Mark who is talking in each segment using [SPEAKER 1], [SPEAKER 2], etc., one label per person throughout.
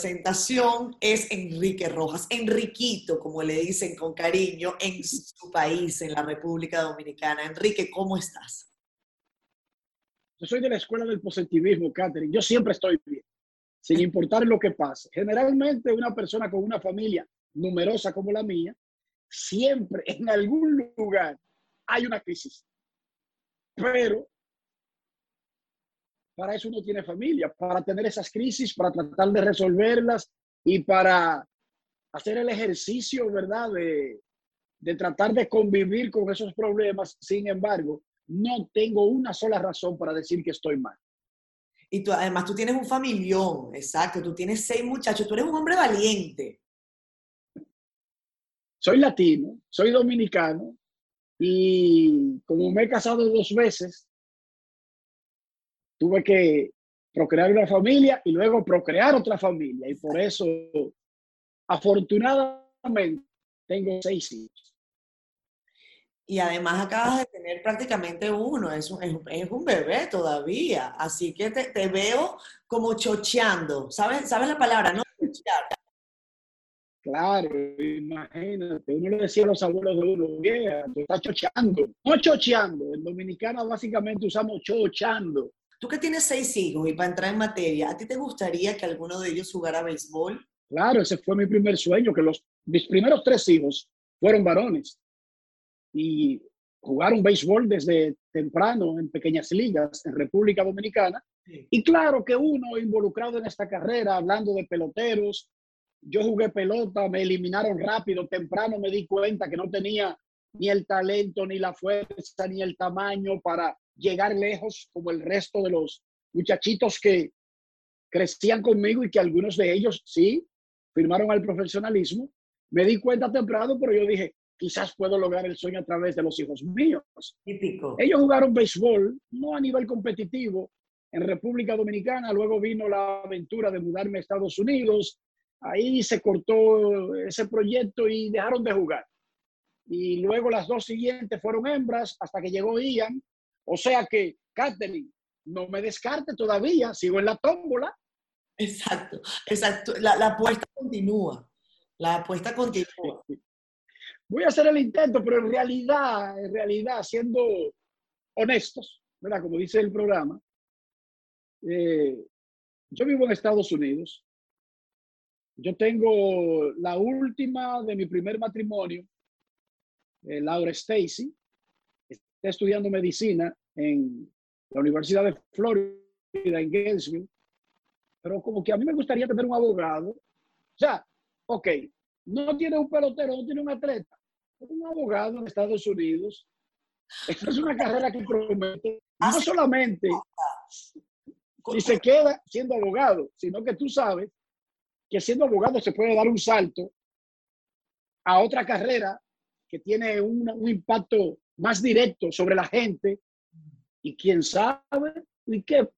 [SPEAKER 1] presentación. Es Enrique Rojas, Enriquito, como le dicen con cariño, en su país, en la República Dominicana. Enrique, ¿cómo estás?
[SPEAKER 2] Yo soy de la escuela del positivismo, Catherine. Yo siempre estoy bien, sin importar lo que pase. Generalmente una persona con una familia numerosa como la mía, siempre en algún lugar hay una crisis. Pero para eso uno tiene familia, para tener esas crisis, para tratar de resolverlas y para hacer el ejercicio, ¿verdad? De, de tratar de convivir con esos problemas. Sin embargo, no tengo una sola razón para decir que estoy mal.
[SPEAKER 1] Y tú, además, tú tienes un familión, exacto, tú tienes seis muchachos, tú eres un hombre valiente.
[SPEAKER 2] Soy latino, soy dominicano y como me he casado dos veces, tuve que procrear una familia y luego procrear otra familia. Y por eso, afortunadamente, tengo seis hijos.
[SPEAKER 1] Y además acabas de tener prácticamente uno, es un, es un bebé todavía. Así que te, te, veo como chocheando. ¿Sabes, ¿Sabes la palabra, no? Chochear.
[SPEAKER 2] Claro, imagínate, uno le decía a los abuelos de uno, vieja, tú estás chocheando. No chocheando, en dominicana básicamente usamos chochando.
[SPEAKER 1] Tú que tienes seis hijos y para entrar en materia, ¿a ti te gustaría que alguno de ellos jugara béisbol?
[SPEAKER 2] Claro, ese fue mi primer sueño, que los, mis primeros tres hijos fueron varones y jugaron béisbol desde temprano en pequeñas ligas en República Dominicana. Sí. Y claro que uno involucrado en esta carrera, hablando de peloteros, yo jugué pelota, me eliminaron rápido, temprano me di cuenta que no tenía ni el talento, ni la fuerza, ni el tamaño para llegar lejos como el resto de los muchachitos que crecían conmigo y que algunos de ellos sí firmaron al profesionalismo. Me di cuenta temprano, pero yo dije, quizás puedo lograr el sueño a través de los hijos míos.
[SPEAKER 1] Típico.
[SPEAKER 2] Ellos jugaron béisbol, no a nivel competitivo, en República Dominicana, luego vino la aventura de mudarme a Estados Unidos, ahí se cortó ese proyecto y dejaron de jugar. Y luego las dos siguientes fueron hembras hasta que llegó Ian, o sea que, Catherine, no me descarte todavía, sigo en la tómbola.
[SPEAKER 1] Exacto, exacto. La, la apuesta continúa. La apuesta continúa.
[SPEAKER 2] Voy a hacer el intento, pero en realidad, en realidad, siendo honestos, ¿verdad? Como dice el programa, eh, yo vivo en Estados Unidos. Yo tengo la última de mi primer matrimonio, eh, Laura Stacy, está estudiando medicina en la Universidad de Florida, en Gainesville, pero como que a mí me gustaría tener un abogado. O sea, ok, no tiene un pelotero, no tiene un atleta, un abogado en Estados Unidos. Esta es una carrera que promete. No solamente si se queda siendo abogado, sino que tú sabes que siendo abogado se puede dar un salto a otra carrera que tiene un, un impacto más directo sobre la gente y quién sabe, y qué,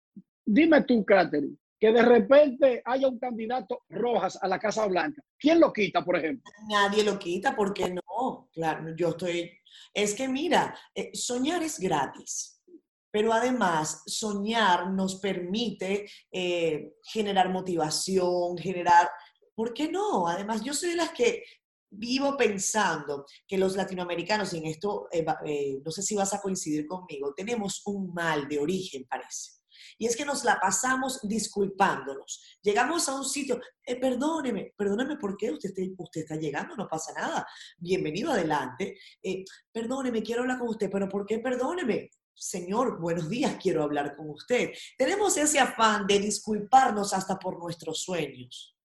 [SPEAKER 2] dime tú, Catherine, que de repente haya un candidato Rojas a la Casa Blanca. ¿Quién lo quita, por ejemplo?
[SPEAKER 1] Nadie lo quita, porque no? Claro, yo estoy... Es que mira, eh, soñar es gratis, pero además soñar nos permite eh, generar motivación, generar... ¿Por qué no? Además, yo soy de las que vivo pensando que los latinoamericanos, y en esto eh, eh, no sé si vas a coincidir conmigo, tenemos un mal de origen, parece. Y es que nos la pasamos disculpándonos. Llegamos a un sitio, eh, perdóneme, perdóneme, ¿por qué usted está, usted está llegando? No pasa nada. Bienvenido adelante. Eh, perdóneme, quiero hablar con usted, pero ¿por qué perdóneme? Señor, buenos días, quiero hablar con usted. Tenemos ese afán de disculparnos hasta por nuestros sueños.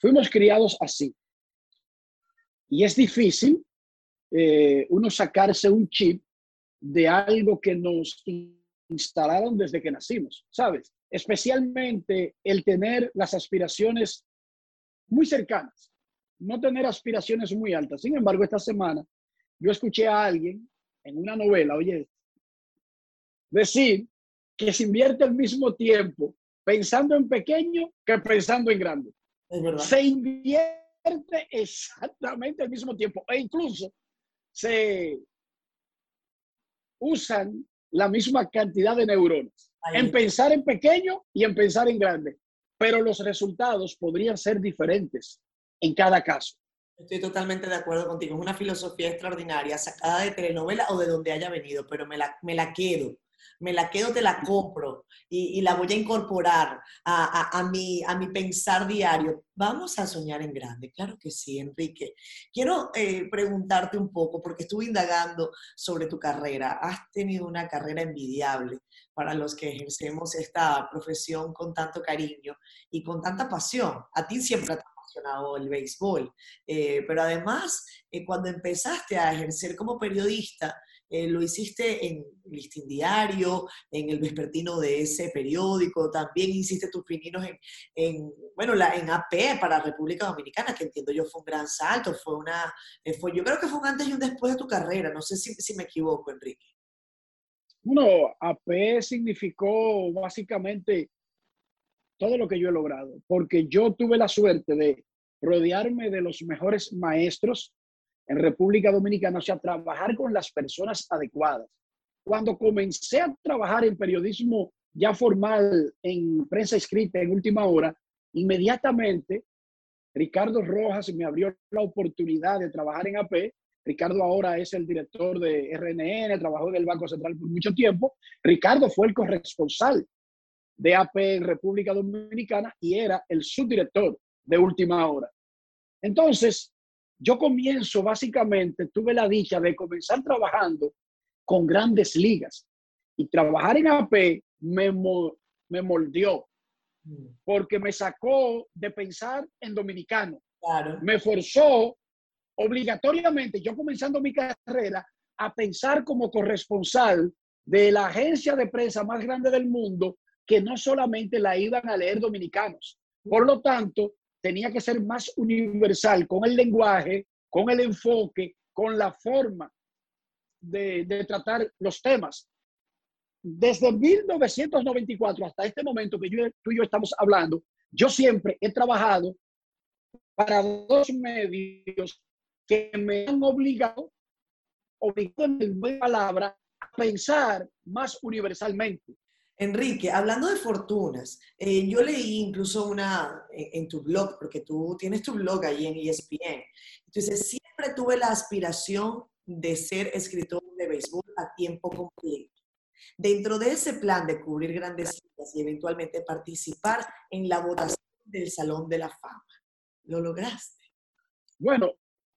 [SPEAKER 2] Fuimos criados así. Y es difícil eh, uno sacarse un chip de algo que nos instalaron desde que nacimos, ¿sabes? Especialmente el tener las aspiraciones muy cercanas, no tener aspiraciones muy altas. Sin embargo, esta semana yo escuché a alguien en una novela, oye, decir que se invierte el mismo tiempo pensando en pequeño que pensando en grande. Se invierte exactamente al mismo tiempo e incluso se usan la misma cantidad de neuronas. en pensar en pequeño y en pensar en grande. Pero los resultados podrían ser diferentes en cada caso.
[SPEAKER 1] Estoy totalmente de acuerdo contigo. Es una filosofía extraordinaria, sacada de telenovela o de donde haya venido, pero me la, me la quedo me la quedo, te la compro y, la voy a incorporar a, mi, a mi pensar diario. Vamos a soñar en grande, claro que sí, Enrique. Quiero eh, preguntarte un poco, porque estuve indagando sobre tu carrera. Has tenido una carrera envidiable para los que ejercemos esta profesión con tanto cariño y con tanta pasión. A ti siempre te el béisbol, eh, pero además, eh, cuando empezaste a ejercer como periodista, eh, lo hiciste en Listín Diario, en el vespertino de ese periódico, también hiciste tus pininos en, bueno, en AP para República Dominicana, que entiendo yo fue un gran salto, fue una, eh, fue, yo creo que fue un antes y un después de tu carrera, no sé si, si me equivoco, Enrique.
[SPEAKER 2] Bueno, AP significó básicamente todo lo que yo he logrado, porque yo tuve la suerte de rodearme de los mejores maestros en República Dominicana, o sea, trabajar con las personas adecuadas. Cuando comencé a trabajar en periodismo ya formal, en prensa escrita, en última hora, inmediatamente Ricardo Rojas me abrió la oportunidad de trabajar en AP. Ricardo ahora es el director de RNN, trabajó en el Banco Central por mucho tiempo. Ricardo fue el corresponsal de AP en República Dominicana y era el subdirector de última hora. Entonces, yo comienzo básicamente, tuve la dicha de comenzar trabajando con grandes ligas y trabajar en AP me, me moldeó mm. porque me sacó de pensar en dominicano. Me forzó obligatoriamente, yo comenzando mi carrera, a pensar como corresponsal de la agencia de prensa más grande del mundo, que no solamente la iban a leer dominicanos. Por lo tanto, tenía que ser más universal con el lenguaje, con el enfoque, con la forma de, tratar los temas. Desde 1994 hasta este momento que tú y yo estamos hablando, yo siempre he trabajado para dos medios que me han obligado, obligado en buena palabra, a pensar más universalmente.
[SPEAKER 1] Enrique, hablando de fortunas, eh, yo leí incluso una en, tu blog, porque tú tienes tu blog ahí en ESPN. Entonces, siempre tuve la aspiración de ser escritor de béisbol a tiempo completo. Dentro de ese plan de cubrir grandes citas y eventualmente participar en la votación del Salón de la Fama. ¿Lo lograste?
[SPEAKER 2] Bueno,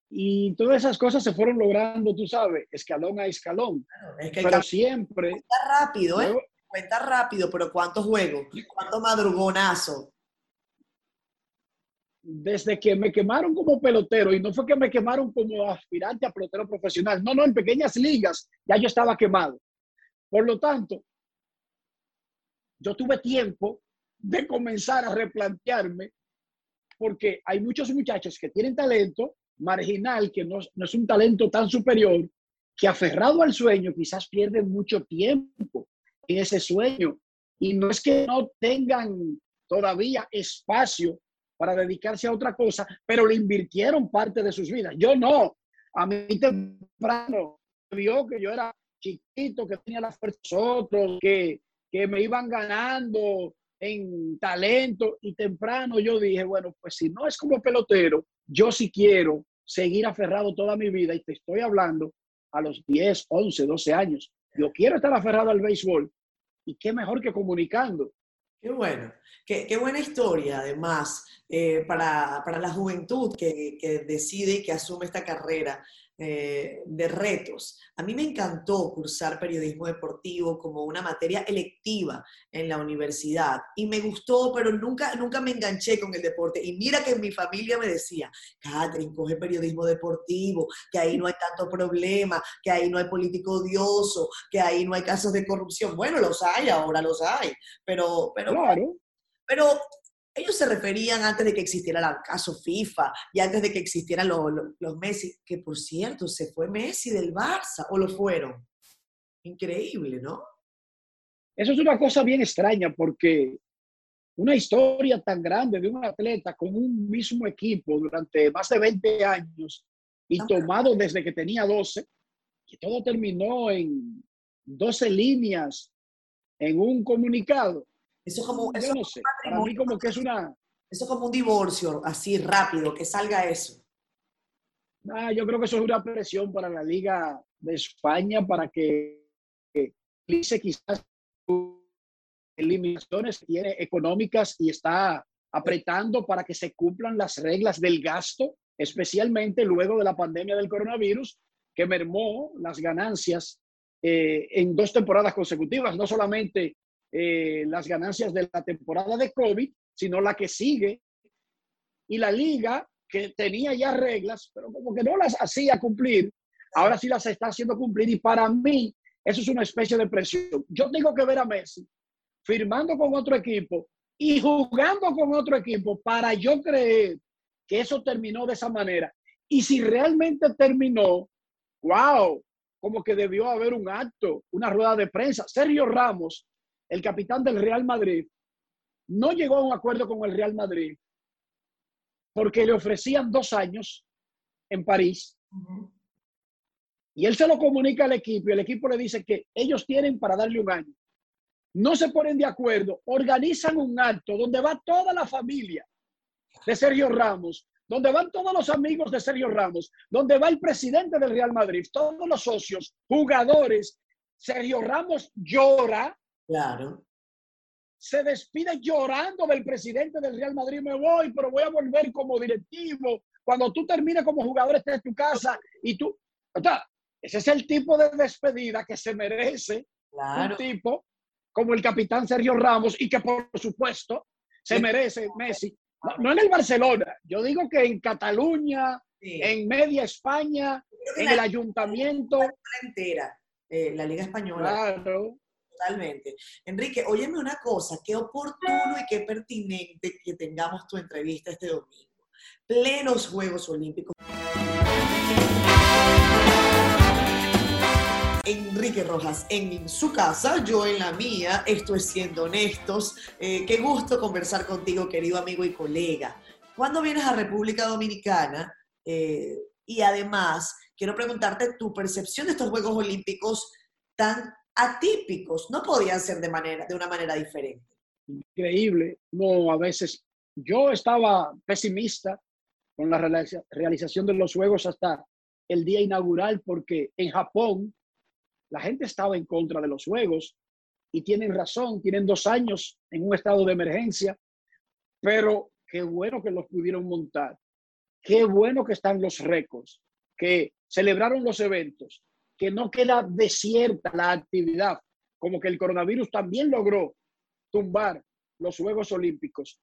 [SPEAKER 2] y todas esas cosas se fueron logrando, tú sabes, escalón a escalón. pero siempre...
[SPEAKER 1] Está rápido, ¿eh? Cuenta rápido, pero ¿cuántos juegos? ¿Cuántos madrugonazo?
[SPEAKER 2] Desde que me quemaron como pelotero, y no fue que me quemaron como aspirante a pelotero profesional, no, no, en pequeñas ligas ya yo estaba quemado. Por lo tanto, yo tuve tiempo de comenzar a replantearme, porque hay muchos muchachos que tienen talento marginal, que no, no es un talento tan superior, que aferrado al sueño quizás pierden mucho tiempo en ese sueño. Y no es que no tengan todavía espacio para dedicarse a otra cosa, pero le invirtieron parte de sus vidas. Yo no. A mí temprano vio que yo era chiquito, que tenía las fuerzas otros, que, que me iban ganando en talento y temprano yo dije, bueno, pues si no es como pelotero, yo sí quiero seguir aferrado toda mi vida y te estoy hablando a los 10, 11, 12 años. Yo quiero estar aferrado al béisbol y qué mejor que comunicando.
[SPEAKER 1] Qué bueno, qué, buena historia además eh, para, para, la juventud que, que decide y que asume esta carrera. Eh, de retos. A mí me encantó cursar periodismo deportivo como una materia electiva en la universidad y me gustó, pero nunca, nunca me enganché con el deporte. Y mira que mi familia me decía, Catherine, coge periodismo deportivo, que ahí no hay tanto problema, que ahí no hay político odioso, que ahí no hay casos de corrupción. Bueno, los hay, ahora los hay, pero, pero,
[SPEAKER 2] claro.
[SPEAKER 1] pero ellos se referían antes de que existiera el caso FIFA y antes de que existieran los, Messi, que por cierto, se fue Messi del Barça o lo fueron. Increíble, ¿no?
[SPEAKER 2] Eso es una cosa bien extraña porque una historia tan grande de un atleta con un mismo equipo durante más de 20 años y tomado desde que tenía 12, que todo terminó en 12 líneas en un comunicado.
[SPEAKER 1] Eso como,
[SPEAKER 2] eso no sé, para mí como que es una...
[SPEAKER 1] Eso es como un divorcio, así rápido, que salga eso.
[SPEAKER 2] Ah, yo creo que eso es una presión para la Liga de España para que, dice quizás limitaciones tiene económicas y está apretando para que se cumplan las reglas del gasto, especialmente luego de la pandemia del coronavirus, que mermó las ganancias eh, en dos temporadas consecutivas, no solamente eh, las ganancias de la temporada de COVID, sino la que sigue. Y la liga, que tenía ya reglas, pero como que no las hacía cumplir, ahora sí las está haciendo cumplir. Y para mí, eso es una especie de presión. Yo tengo que ver a Messi firmando con otro equipo y jugando con otro equipo para yo creer que eso terminó de esa manera. Y si realmente terminó, wow, como que debió haber un acto, una rueda de prensa. Sergio Ramos, el capitán del Real Madrid, no llegó a un acuerdo con el Real Madrid porque le ofrecían dos años en París. Y él se lo comunica al equipo y el equipo le dice que ellos tienen para darle un año. No se ponen de acuerdo, organizan un acto donde va toda la familia de Sergio Ramos, donde van todos los amigos de Sergio Ramos, donde va el presidente del Real Madrid, todos los socios, jugadores. Sergio Ramos llora.
[SPEAKER 1] Claro
[SPEAKER 2] se despide llorando del presidente del Real Madrid. Me voy, pero voy a volver como directivo. Cuando tú termines como jugador, estés en tu casa y tú. ese es el tipo de despedida que se merece un tipo como el capitán Sergio Ramos y que, por supuesto, se merece Messi. No, en el Barcelona, yo digo que en Cataluña, en media España, en el ayuntamiento.
[SPEAKER 1] Entera, eh, la Liga Española.
[SPEAKER 2] Claro.
[SPEAKER 1] Totalmente. Enrique, óyeme una cosa, qué oportuno y qué pertinente que tengamos tu entrevista este domingo. Plenos Juegos Olímpicos. Enrique Rojas en su casa, yo en la mía, esto es siendo honestos. Eh, qué gusto conversar contigo, querido amigo y colega. ¿Cuándo vienes a República Dominicana? Eh, y además, quiero preguntarte tu percepción de estos Juegos Olímpicos tan atípicos, no podían ser de, manera, de una manera diferente.
[SPEAKER 2] Increíble, no, a veces yo estaba pesimista con la realización de los Juegos hasta el día inaugural porque en Japón la gente estaba en contra de los Juegos y tienen razón, tienen dos años en un estado de emergencia, pero qué bueno que los pudieron montar, qué bueno que están los récords, que celebraron los eventos, que no queda desierta la actividad, como que el coronavirus también logró tumbar los Juegos Olímpicos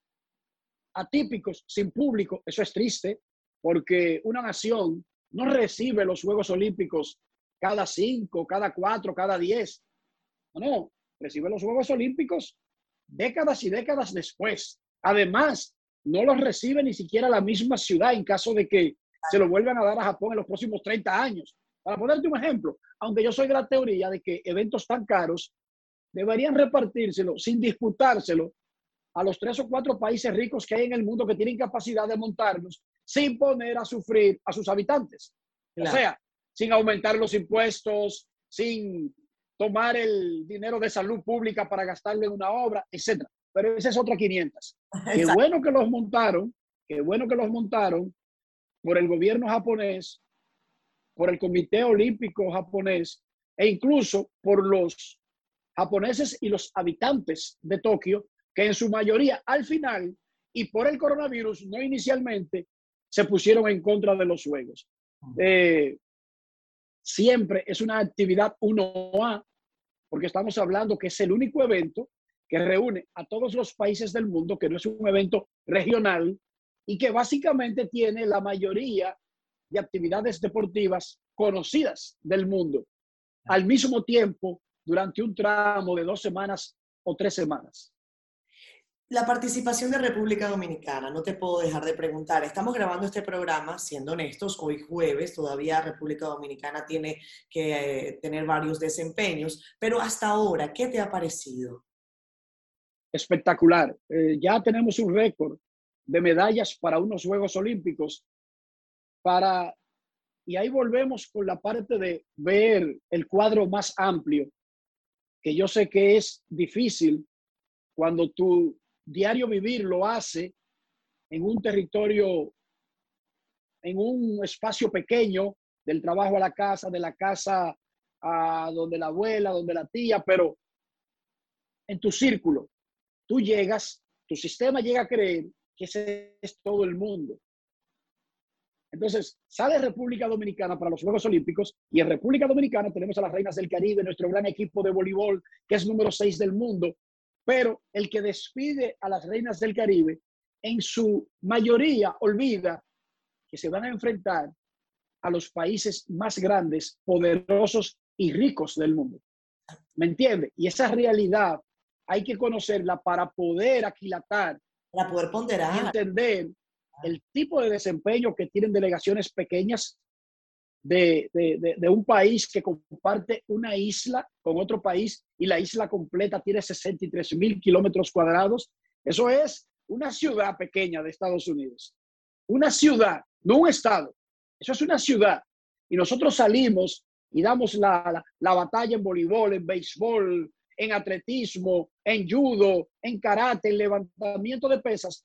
[SPEAKER 2] atípicos, sin público. Eso es triste, porque una nación no recibe los Juegos Olímpicos cada cinco, cada cuatro, cada diez. No, recibe los Juegos Olímpicos décadas y décadas después. Además, no los recibe ni siquiera la misma ciudad en caso de que se lo vuelvan a dar a Japón en los próximos 30 años. Para ponerte un ejemplo, aunque yo soy de la teoría de que eventos tan caros deberían repartírselo sin disputárselo a los tres o cuatro países ricos que hay en el mundo que tienen capacidad de montarlos sin poner a sufrir a sus habitantes. O sea, sin aumentar los impuestos, sin tomar el dinero de salud pública para gastarlo en una obra, etc. Pero esa es otra 500. Qué bueno que los montaron, qué bueno que los montaron por el gobierno japonés por el Comité Olímpico japonés e incluso por los japoneses y los habitantes de Tokio, que en su mayoría al final y por el coronavirus, no inicialmente, se pusieron en contra de los Juegos. Eh, siempre es una actividad 1A, porque estamos hablando que es el único evento que reúne a todos los países del mundo, que no es un evento regional y que básicamente tiene la mayoría de actividades deportivas conocidas del mundo al mismo tiempo durante un tramo de dos semanas o tres semanas.
[SPEAKER 1] La participación de República Dominicana, no te puedo dejar de preguntar. Estamos grabando este programa, siendo honestos, hoy jueves, todavía República Dominicana tiene que eh, tener varios desempeños, pero hasta ahora, ¿qué te ha parecido?
[SPEAKER 2] Espectacular. Eh, ya tenemos un récord de medallas para unos Juegos Olímpicos para, y ahí volvemos con la parte de ver el cuadro más amplio, que yo sé que es difícil cuando tu diario vivir lo hace en un territorio, en un espacio pequeño, del trabajo a la casa, de la casa a donde la abuela, donde la tía, pero en tu círculo, tú llegas, tu sistema llega a creer que ese es todo el mundo. Entonces, sale República Dominicana para los Juegos Olímpicos y en República Dominicana tenemos a las Reinas del Caribe, nuestro gran equipo de voleibol, que es número 6 del mundo, pero el que despide a las Reinas del Caribe, en su mayoría olvida que se van a enfrentar a los países más grandes, poderosos y ricos del mundo. ¿Me entiende? Y esa realidad hay que conocerla para poder aquilatar,
[SPEAKER 1] para poder ponderar,
[SPEAKER 2] y entender el tipo de desempeño que tienen delegaciones pequeñas de, de, un país que comparte una isla con otro país y la isla completa tiene 63 mil kilómetros cuadrados. Eso es una ciudad pequeña de Estados Unidos. Una ciudad, no un estado. Eso es una ciudad. Y nosotros salimos y damos la, la batalla en voleibol, en béisbol, en atletismo, en judo, en karate, en levantamiento de pesas.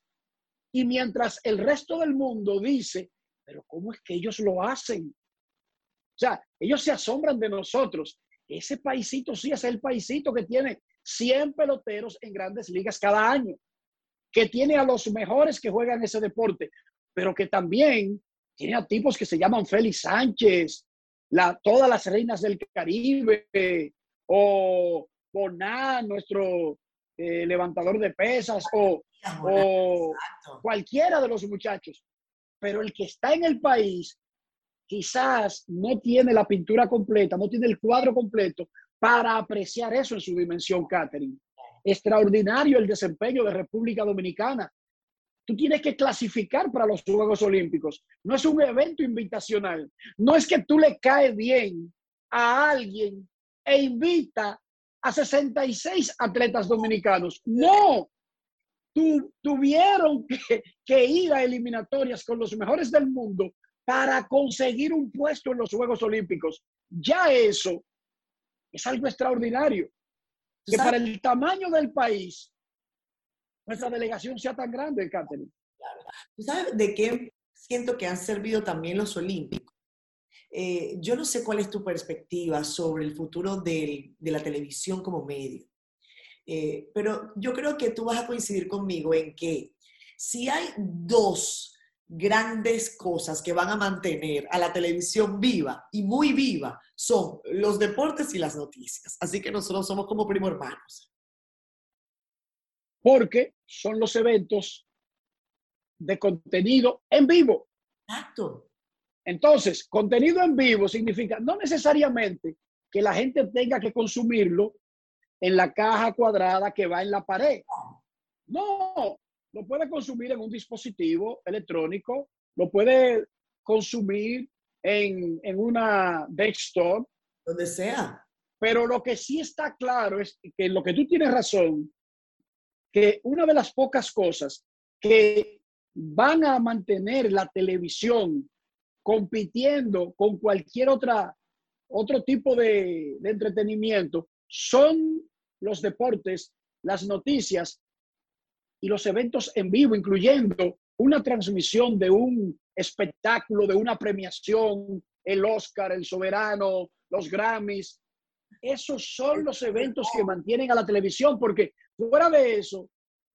[SPEAKER 2] Y mientras el resto del mundo dice, pero ¿cómo es que ellos lo hacen? O sea, ellos se asombran de nosotros. Ese paisito sí es el paisito que tiene 100 peloteros en grandes ligas cada año, que tiene a los mejores que juegan ese deporte, pero que también tiene a tipos que se llaman Félix Sánchez, la, todas las reinas del Caribe, o Boná, nuestro eh, levantador de pesas, o, o cualquiera de los muchachos. Pero el que está en el país quizás no tiene la pintura completa, no tiene el cuadro completo para apreciar eso en su dimensión, Catherine. Extraordinario el desempeño de República Dominicana. Tú tienes que clasificar para los Juegos Olímpicos. No es un evento invitacional. No es que tú le caes bien a alguien e invita a 66 atletas dominicanos. No, tú, tuvieron que, que ir a eliminatorias con los mejores del mundo para conseguir un puesto en los Juegos Olímpicos. Ya eso es algo extraordinario. Que para el tamaño del país, nuestra delegación sea tan grande, Catherine.
[SPEAKER 1] ¿Tú sabes de qué siento que han servido también los Olímpicos? Eh, yo no sé cuál es tu perspectiva sobre el futuro de la televisión como medio, eh, pero yo creo que tú vas a coincidir conmigo en que si hay dos grandes cosas que van a mantener a la televisión viva y muy viva son los deportes y las noticias. Así que nosotros somos como primo hermanos.
[SPEAKER 2] Porque son los eventos de contenido en vivo.
[SPEAKER 1] Exacto.
[SPEAKER 2] Entonces, contenido en vivo significa no necesariamente que la gente tenga que consumirlo en la caja cuadrada que va en la pared. No, lo puede consumir en un dispositivo electrónico, lo puede consumir en, en una desktop.
[SPEAKER 1] Donde sea.
[SPEAKER 2] Pero lo que sí está claro es que lo que tú tienes razón, que una de las pocas cosas que van a mantener la televisión compitiendo con cualquier otra, otro tipo de, de entretenimiento son los deportes, las noticias y los eventos en vivo, incluyendo una transmisión de un espectáculo, de una premiación, el Oscar, el Soberano, los Grammys. Esos son los eventos que mantienen a la televisión, porque fuera de eso,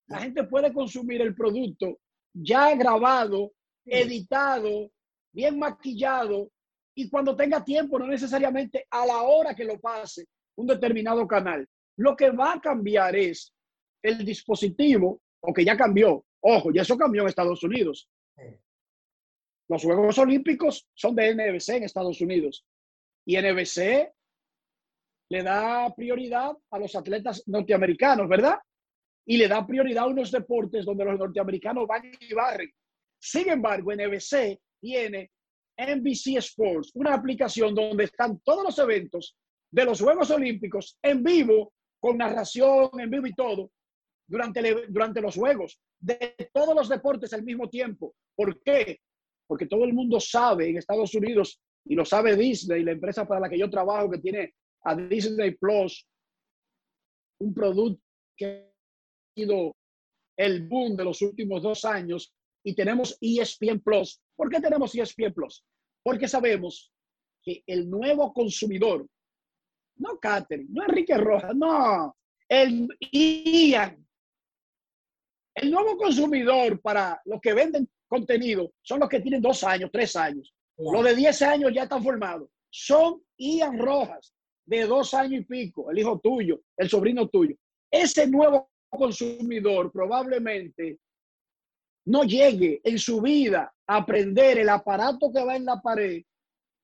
[SPEAKER 2] la gente puede consumir el producto ya grabado, editado, bien maquillado, y cuando tenga tiempo, no necesariamente a la hora que lo pase un determinado canal. Lo que va a cambiar es el dispositivo o que ya cambió. Ojo, ya eso cambió en Estados Unidos. Los Juegos Olímpicos son de NBC en Estados Unidos. Y NBC le da prioridad a los atletas norteamericanos, ¿verdad? Y le da prioridad a unos deportes donde los norteamericanos van y barren. Sin embargo, NBC tiene NBC Sports, una aplicación donde están todos los eventos de los Juegos Olímpicos en vivo, con narración en vivo y todo, durante, durante los juegos, de todos los deportes al mismo tiempo. ¿Por qué? Porque todo el mundo sabe en Estados Unidos, y lo sabe Disney, la empresa para la que yo trabajo, que tiene a Disney Plus, un producto que ha sido el boom de los últimos dos años y tenemos ESPN Plus. ¿Por qué tenemos ESPN Plus? Porque sabemos que el nuevo consumidor, no Catherine, no Enrique Rojas, no, el Ian, el nuevo consumidor para los que venden contenido son los que tienen dos años, tres años. Los de diez años ya están formados. Son Ian Rojas, de dos años y pico, el hijo tuyo, el sobrino tuyo. Ese nuevo consumidor probablemente no llegue en su vida aprender el aparato que va en la pared,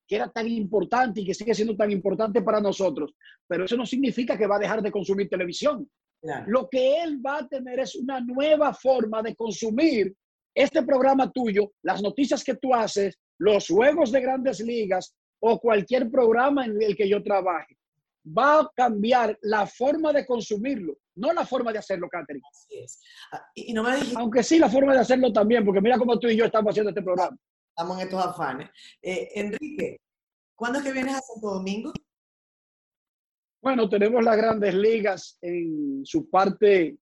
[SPEAKER 2] que era tan importante y que sigue siendo tan importante para nosotros. Pero eso no significa que va a dejar de consumir televisión. Lo que él va a tener es una nueva forma de consumir este programa tuyo, las noticias que tú haces, los juegos de grandes ligas o cualquier programa en el que yo trabaje. Va a cambiar la forma de consumirlo, no la forma de hacerlo, Catherine. Así es. Ah, y no me Aunque sí la forma de hacerlo también, porque mira cómo tú y yo estamos haciendo este programa.
[SPEAKER 1] Estamos en estos afanes. Eh, Enrique, ¿cuándo es que vienes a Santo Domingo?
[SPEAKER 2] Bueno, tenemos las grandes ligas en su parte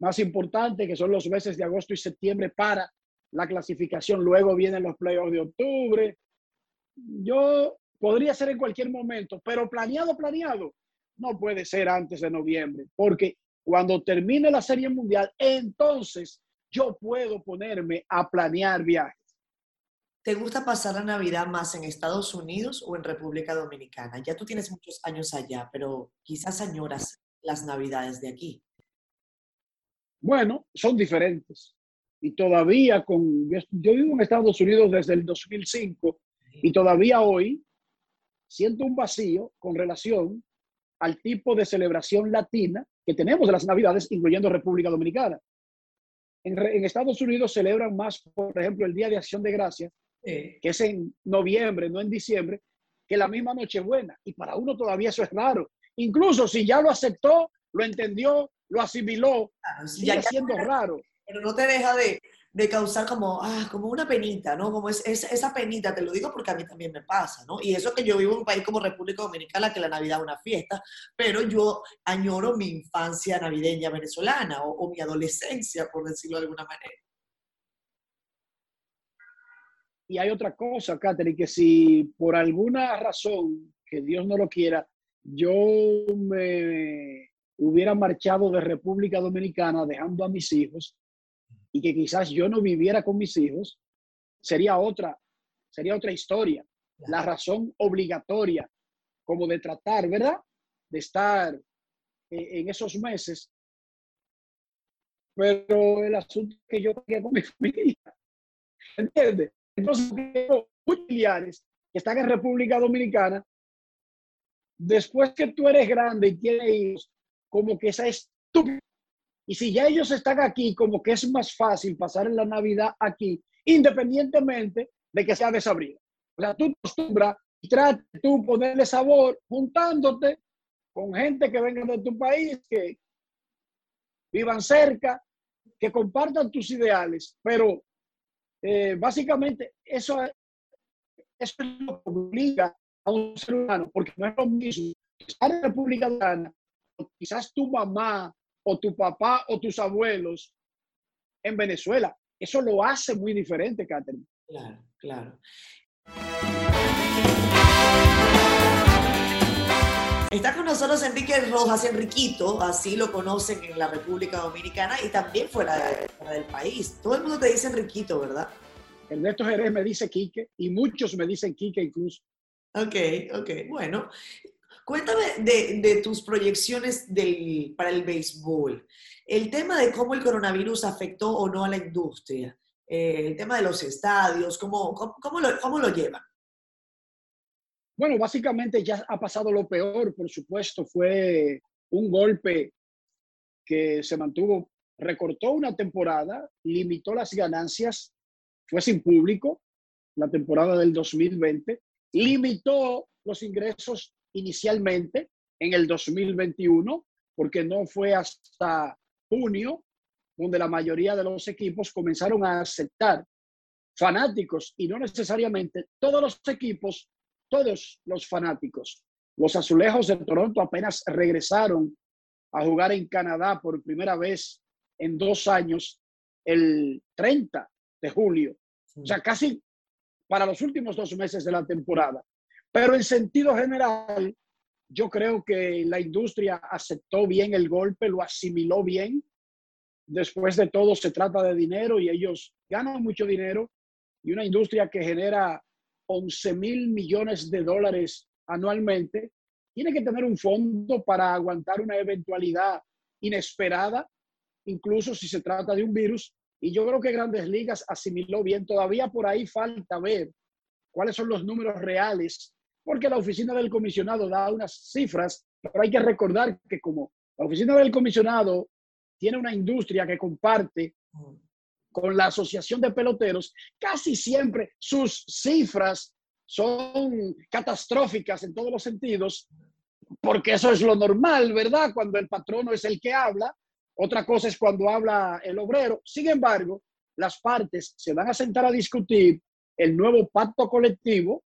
[SPEAKER 2] más importante, que son los meses de agosto y septiembre para la clasificación. Luego vienen los playoffs de octubre. Yo podría ser en cualquier momento, pero planeado, planeado, no puede ser antes de noviembre, porque cuando termine la Serie Mundial, entonces yo puedo ponerme a planear viajes.
[SPEAKER 1] ¿Te gusta pasar la Navidad más en Estados Unidos o en República Dominicana? Ya tú tienes muchos años allá, pero quizás añoras las Navidades de aquí.
[SPEAKER 2] Bueno, son diferentes. Y todavía con, yo vivo en Estados Unidos desde el 2005 y todavía hoy siento un vacío con relación al tipo de celebración latina que tenemos de las Navidades, incluyendo República Dominicana. En, en Estados Unidos celebran más, por ejemplo, el Día de Acción de Gracias que es en noviembre, no en diciembre, que la misma Nochebuena. Y para uno todavía eso es raro. Incluso si ya lo aceptó, lo entendió, lo asimiló, sigue siendo raro.
[SPEAKER 1] Pero no te deja de, de causar como, ah, como una penita, ¿no? Como es, esa penita, te lo digo porque a mí también me pasa, ¿no? Y eso que yo vivo en un país como República Dominicana, que la Navidad es una fiesta, pero yo añoro mi infancia navideña venezolana o, o mi adolescencia, por decirlo de alguna manera.
[SPEAKER 2] Y hay otra cosa, Catherine, que si por alguna razón, que Dios no lo quiera, yo me hubiera marchado de República Dominicana dejando a mis hijos y que quizás yo no viviera con mis hijos, sería otra, sería otra historia. La razón obligatoria, como de tratar, ¿verdad? De estar en esos meses. Pero el asunto que yo quería con mi familia, ¿entiendes? Entonces, familiares que están en República Dominicana, después que tú eres grande y tienes hijos, como que esa estúpida. Y si ya ellos están aquí, como que es más fácil pasar la Navidad aquí, independientemente de que sea desabrida. O sea, tú acostumbras y tratas tú ponerle sabor juntándote con gente que venga de tu país, que vivan cerca, que compartan tus ideales, pero eh, básicamente, eso, eso es lo que obliga a un ser humano, porque no es lo mismo estar en República Dominicana, quizás tu mamá o tu papá o tus abuelos en Venezuela. Eso lo hace muy diferente, Catherine.
[SPEAKER 1] Claro, claro. Está con nosotros Enrique Rojas, Enriquito, así lo conocen en la República Dominicana y también fuera, del país. Todo el mundo te dice Enriquito, ¿verdad?
[SPEAKER 2] Ernesto Jerez me dice Quique y muchos me dicen Quique incluso.
[SPEAKER 1] Ok, ok, bueno. Cuéntame de, tus proyecciones del, para el béisbol. El tema de cómo el coronavirus afectó o no a la industria. Eh, el tema de los estadios, ¿cómo, cómo, lo, cómo lo llevan?
[SPEAKER 2] Bueno, básicamente ya ha pasado lo peor, por supuesto, fue un golpe que se mantuvo, recortó una temporada, limitó las ganancias, fue sin público la temporada del 2020, limitó los ingresos inicialmente en el 2021, porque no fue hasta junio donde la mayoría de los equipos comenzaron a aceptar fanáticos y no necesariamente todos los equipos todos los fanáticos. Los azulejos de Toronto apenas regresaron a jugar en Canadá por primera vez en dos años el 30 de julio. O sea, casi para los últimos dos meses de la temporada. Pero en sentido general, yo creo que la industria aceptó bien el golpe, lo asimiló bien. Después de todo, se trata de dinero y ellos ganan mucho dinero. Y una industria que genera 11 mil millones de dólares anualmente, tiene que tener un fondo para aguantar una eventualidad inesperada, incluso si se trata de un virus. Y yo creo que Grandes Ligas asimiló bien. Todavía por ahí falta ver cuáles son los números reales porque la oficina del comisionado da unas cifras, pero hay que recordar que como la oficina del comisionado tiene una industria que comparte con la asociación de peloteros, casi siempre sus cifras son catastróficas en todos los sentidos, porque eso es lo normal, ¿verdad? Cuando el patrono es el que habla, otra cosa es cuando habla el obrero. Sin embargo, las partes se van a sentar a discutir el nuevo pacto colectivo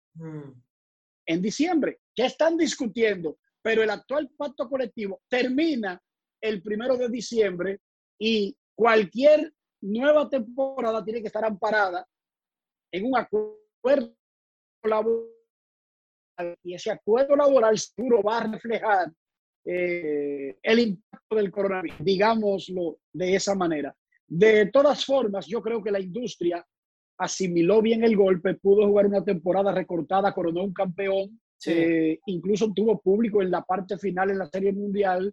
[SPEAKER 2] en diciembre. Ya están discutiendo, pero el actual pacto colectivo termina el primero de diciembre y cualquier nueva temporada tiene que estar amparada en un acuerdo laboral y ese acuerdo laboral seguro va a reflejar eh, el impacto del coronavirus, digámoslo de esa manera. De todas formas, yo creo que la industria asimiló bien el golpe, pudo jugar una temporada recortada, coronó un campeón, eh, incluso tuvo público en la parte final en la Serie Mundial.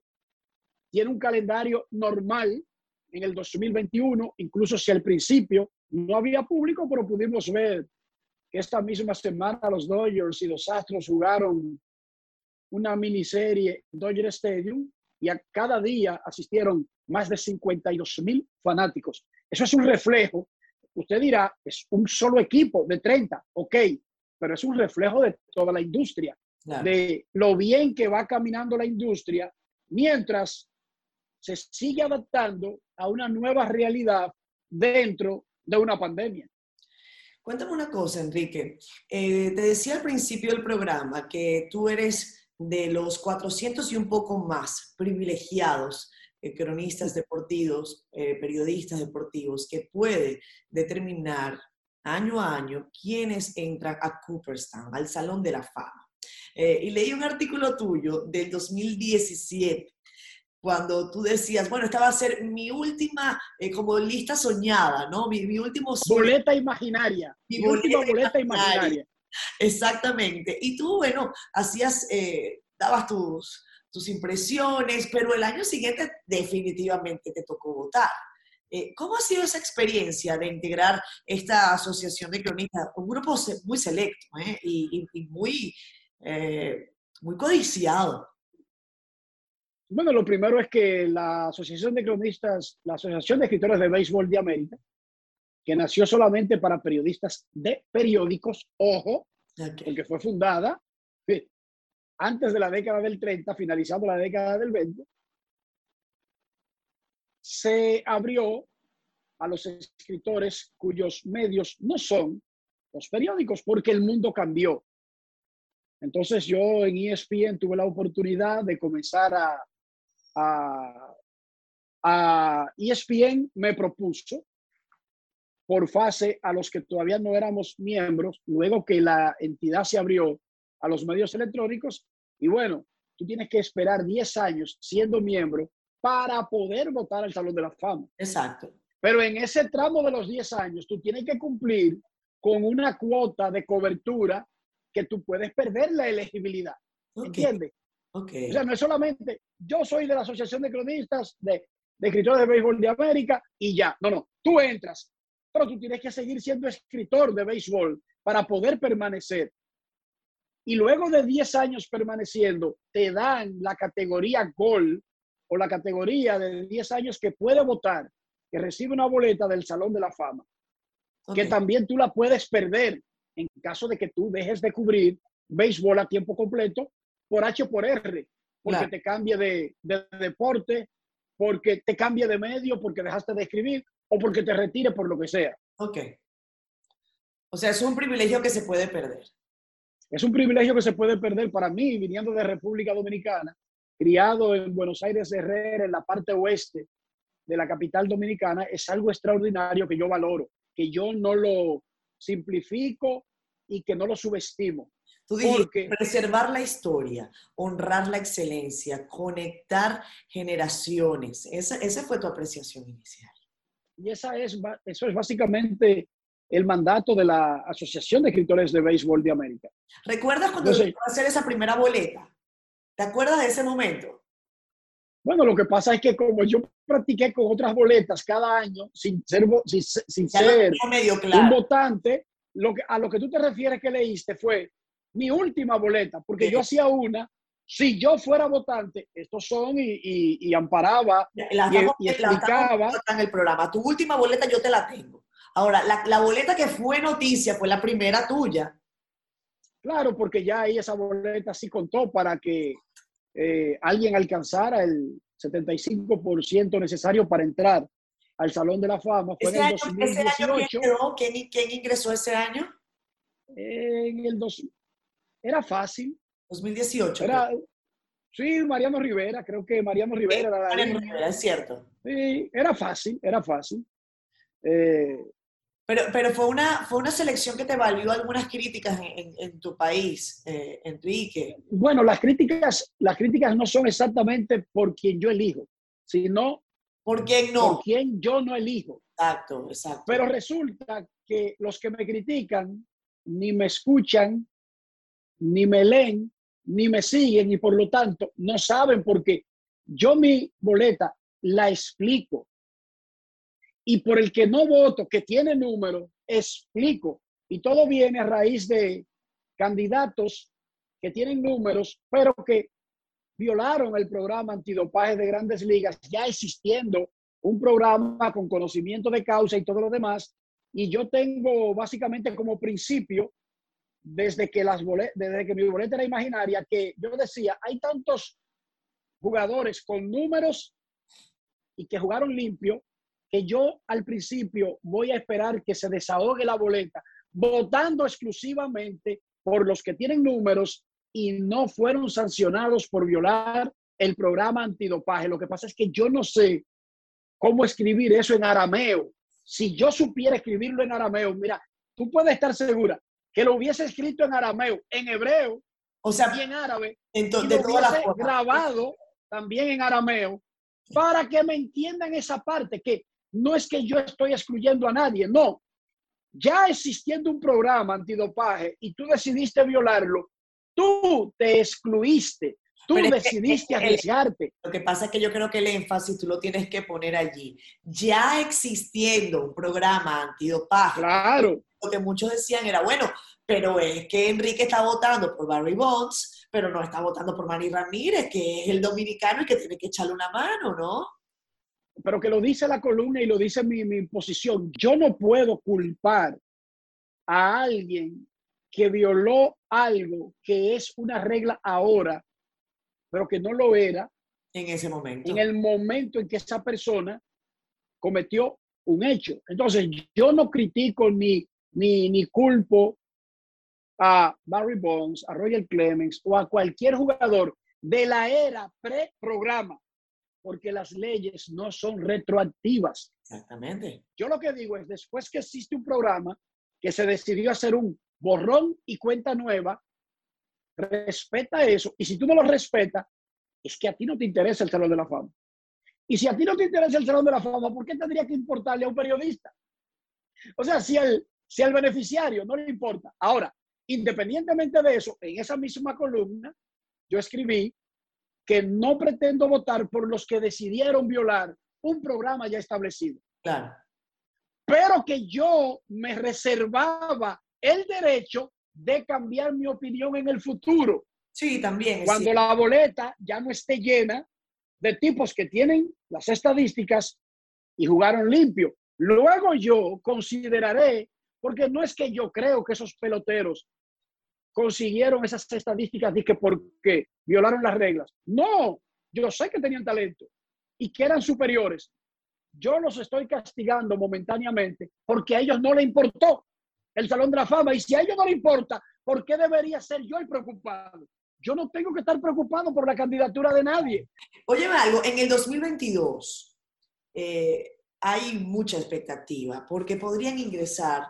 [SPEAKER 2] Tiene un calendario normal en el 2021, incluso si al principio no había público, pero pudimos ver que esta misma semana los Dodgers y los Astros jugaron una miniserie Dodger Stadium y a cada día asistieron más de 52 mil fanáticos. Eso es un reflejo Usted dirá, es un solo equipo de 30, ok, pero es un reflejo de toda la industria, de lo bien que va caminando la industria mientras se sigue adaptando a una nueva realidad dentro de una pandemia.
[SPEAKER 1] Cuéntame una cosa, Enrique. Eh, te decía al principio del programa que tú eres de los 400 y un poco más privilegiados eh, cronistas deportivos, eh, periodistas deportivos, que puede determinar año a año quiénes entran a Cooperstown, al Salón de la Fama. Eh, y leí un artículo tuyo del 2017 cuando tú decías, bueno, esta va a ser mi última, como lista soñada, ¿no? Mi, mi último...
[SPEAKER 2] Boleta imaginaria. Mi, última boleta imaginaria.
[SPEAKER 1] Exactamente. Y tú, bueno, hacías, dabas tus, tus impresiones, pero el año siguiente definitivamente te tocó votar. Eh, ¿Cómo ha sido esa experiencia de integrar esta asociación de cronistas? Un grupo muy selecto ¿eh? y, muy, eh, muy codiciado.
[SPEAKER 2] Bueno, lo primero es que la Asociación de Cronistas, la Asociación de Escritores de Béisbol de América, que nació solamente para periodistas de periódicos, ojo, porque fue fundada antes de la década del 30, finalizando la década del 20, se abrió a los escritores cuyos medios no son los periódicos, porque el mundo cambió. Entonces yo en ESPN tuve la oportunidad de comenzar a, a, ESPN me propuso por fase a los que todavía no éramos miembros, luego que la entidad se abrió a los medios electrónicos y bueno, tú tienes que esperar 10 años siendo miembro para poder votar al Salón de la Fama.
[SPEAKER 1] Exacto.
[SPEAKER 2] Pero en ese tramo de los 10 años, tú tienes que cumplir con una cuota de cobertura que tú puedes perder la elegibilidad. ¿Entiendes?
[SPEAKER 1] Okay.
[SPEAKER 2] O sea, no es solamente yo soy de la Asociación de Cronistas de, de Escritores de Béisbol de América y ya. No, no, tú entras, pero tú tienes que seguir siendo escritor de béisbol para poder permanecer y luego de 10 años permaneciendo, te dan la categoría Gol o la categoría de 10 años que puede votar, que recibe una boleta del Salón de la Fama, que también tú la puedes perder en caso de que tú dejes de cubrir béisbol a tiempo completo por H por R, porque te cambie de, de, deporte, porque te cambie de medio, porque dejaste de escribir o porque te retire por lo que sea.
[SPEAKER 1] Ok. O sea, es un privilegio que se puede perder.
[SPEAKER 2] Es un privilegio que se puede perder para mí, viniendo de República Dominicana, criado en Buenos Aires Herrera, en la parte oeste de la capital dominicana, es algo extraordinario que yo valoro, que yo no lo simplifico y que no lo subestimo.
[SPEAKER 1] Tú dijiste, preservar la historia, honrar la excelencia, conectar generaciones. Esa, esa fue tu apreciación inicial.
[SPEAKER 2] Y esa es, eso es básicamente el mandato de la Asociación de Escritores de Béisbol de América.
[SPEAKER 1] ¿Recuerdas cuando a hacer esa primera boleta? ¿Te acuerdas de ese momento?
[SPEAKER 2] Bueno, lo que pasa es que como yo practiqué con otras boletas cada año, sin ser, sin, ser un votante, lo que, a lo que tú te refieres que leíste fue mi última boleta, porque yo hacía una, si yo fuera votante, estos son y, amparaba y, explicaba.
[SPEAKER 1] En el programa. Tu última boleta yo te la tengo. Ahora, la, boleta que fue noticia fue la primera tuya.
[SPEAKER 2] Claro, porque ya ahí esa boleta sí contó para que eh, alguien alcanzara el 75% necesario para entrar al Salón de la Fama.
[SPEAKER 1] Fue en el 2018. ¿quién, ingresó ese año?
[SPEAKER 2] En el dos, era fácil.
[SPEAKER 1] 2018.
[SPEAKER 2] Era, sí, Mariano Rivera, creo que Mariano Rivera era
[SPEAKER 1] Mariano Rivera, es cierto.
[SPEAKER 2] Sí, era fácil, era fácil. Eh,
[SPEAKER 1] pero, pero fue, una, fue una selección que te valió algunas críticas en, tu país, eh, Enrique.
[SPEAKER 2] Bueno, las críticas, las críticas no son exactamente por quien yo elijo, sino
[SPEAKER 1] por quién no.
[SPEAKER 2] Por quien yo no elijo.
[SPEAKER 1] Exacto, exacto.
[SPEAKER 2] Pero resulta que los que me critican ni me escuchan, ni me leen, ni me siguen y por lo tanto no saben por qué. Yo mi boleta la explico y por el que no voto, que tiene número, explico. Y todo viene a raíz de candidatos que tienen números, pero que violaron el programa antidopaje de grandes ligas, ya existiendo un programa con conocimiento de causa y todo lo demás. Y yo tengo básicamente como principio, desde que, las desde que mi boleta era imaginaria, que yo decía, hay tantos jugadores con números y que jugaron limpio, que yo al principio voy a esperar que se desahogue la boleta, votando exclusivamente por los que tienen números y no fueron sancionados por violar el programa antidopaje. Lo que pasa es que yo no sé cómo escribir eso en arameo. Si yo supiera escribirlo en arameo, mira, tú puedes estar segura que lo hubiese escrito en arameo, en hebreo,
[SPEAKER 1] o sea,
[SPEAKER 2] y en árabe,
[SPEAKER 1] entonces,
[SPEAKER 2] y lo hubiese grabado también en arameo, para que me entiendan esa parte, que no es que yo estoy excluyendo a nadie, no. Ya existiendo un programa antidopaje y tú decidiste violarlo, tú te excluiste, tú decidiste arriesgarte.
[SPEAKER 1] Lo que pasa es que yo creo que el énfasis tú lo tienes que poner allí. Ya existiendo un programa antidopaje,
[SPEAKER 2] claro.
[SPEAKER 1] lo que muchos decían era, bueno, pero es que Enrique está votando por Barry Bonds, pero no está votando por Manny Ramírez, que es el dominicano y que tiene que echarle una mano, ¿no?
[SPEAKER 2] Pero que lo dice la columna y lo dice mi, mi posición. Yo no puedo culpar a alguien que violó algo que es una regla ahora, pero que no lo era
[SPEAKER 1] en ese momento.
[SPEAKER 2] En el momento en que esa persona cometió un hecho. Entonces, yo no critico ni, ni, ni culpo a Barry Bonds, a Roger Clemens o a cualquier jugador de la era pre-programa porque las leyes no son retroactivas.
[SPEAKER 1] Exactamente.
[SPEAKER 2] Yo lo que digo es, después que existe un programa que se decidió hacer un borrón y cuenta nueva, respeta eso. Y si tú no lo respetas, es que a ti no te interesa el Salón de la Fama. Y si a ti no te interesa el Salón de la Fama, ¿por qué tendría que importarle a un periodista? O sea, si al, si al beneficiario no le importa. Ahora, independientemente de eso, en esa misma columna, yo escribí que no pretendo votar por los que decidieron violar un programa ya establecido.
[SPEAKER 1] Claro.
[SPEAKER 2] Pero que yo me reservaba el derecho de cambiar mi opinión en el futuro.
[SPEAKER 1] Sí, también.
[SPEAKER 2] Cuando la boleta ya no esté llena de tipos que tienen las estadísticas y jugaron limpio. Luego yo consideraré, porque no es que yo creo que esos peloteros consiguieron esas estadísticas que porque violaron las reglas. No, yo sé que tenían talento y que eran superiores. Yo los estoy castigando momentáneamente porque a ellos no le importó el Salón de la Fama. Y si a ellos no le importa, ¿por qué debería ser yo el preocupado? yo no tengo que estar preocupado por la candidatura de nadie.
[SPEAKER 1] Óyeme algo, en el 2022 eh, hay mucha expectativa porque podrían ingresar,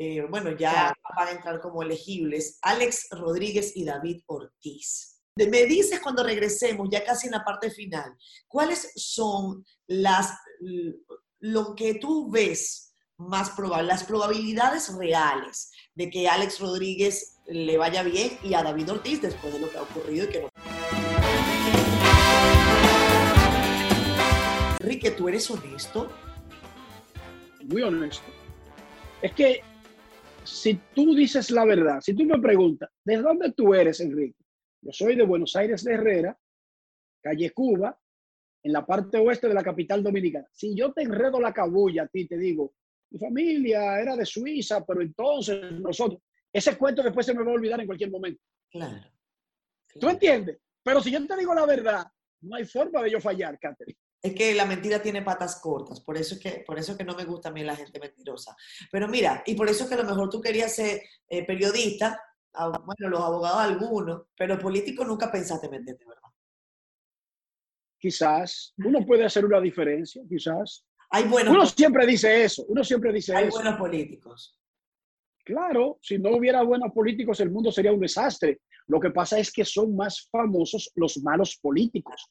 [SPEAKER 1] eh, bueno, ya van a entrar como elegibles, Alex Rodríguez y David Ortiz. Me dices cuando regresemos, ya casi en la parte final, cuáles son las, lo que tú ves más probable, las probabilidades reales de que Alex Rodríguez le vaya bien y a David Ortiz después de lo que ha ocurrido y que no. Enrique, ¿tú eres honesto?
[SPEAKER 2] Muy honesto. Es que si tú dices la verdad, si tú me preguntas, ¿de dónde tú eres, Enrique? Yo soy de Buenos Aires de Herrera, calle Cuba, en la parte oeste de la capital dominicana. Si yo te enredo la cabulla a ti, te digo, mi familia era de Suiza, pero entonces nosotros, ese cuento después se me va a olvidar en cualquier momento.
[SPEAKER 1] Claro.
[SPEAKER 2] ¿Tú entiendes? Pero si yo te digo la verdad, no hay forma de yo fallar, Catherine.
[SPEAKER 1] Es que la mentira tiene patas cortas, por eso es que, por eso que no me gusta a mí la gente mentirosa. Pero mira, y por eso es que a lo mejor tú querías ser eh, periodista, bueno, los abogados algunos, pero político nunca pensaste venderte, ¿verdad?
[SPEAKER 2] Quizás, uno puede hacer una diferencia, quizás.
[SPEAKER 1] Hay buenos
[SPEAKER 2] uno siempre dice eso, uno siempre dice
[SPEAKER 1] hay
[SPEAKER 2] eso.
[SPEAKER 1] Hay buenos políticos.
[SPEAKER 2] Claro, si no hubiera buenos políticos, el mundo sería un desastre. Lo que pasa es que son más famosos los malos políticos.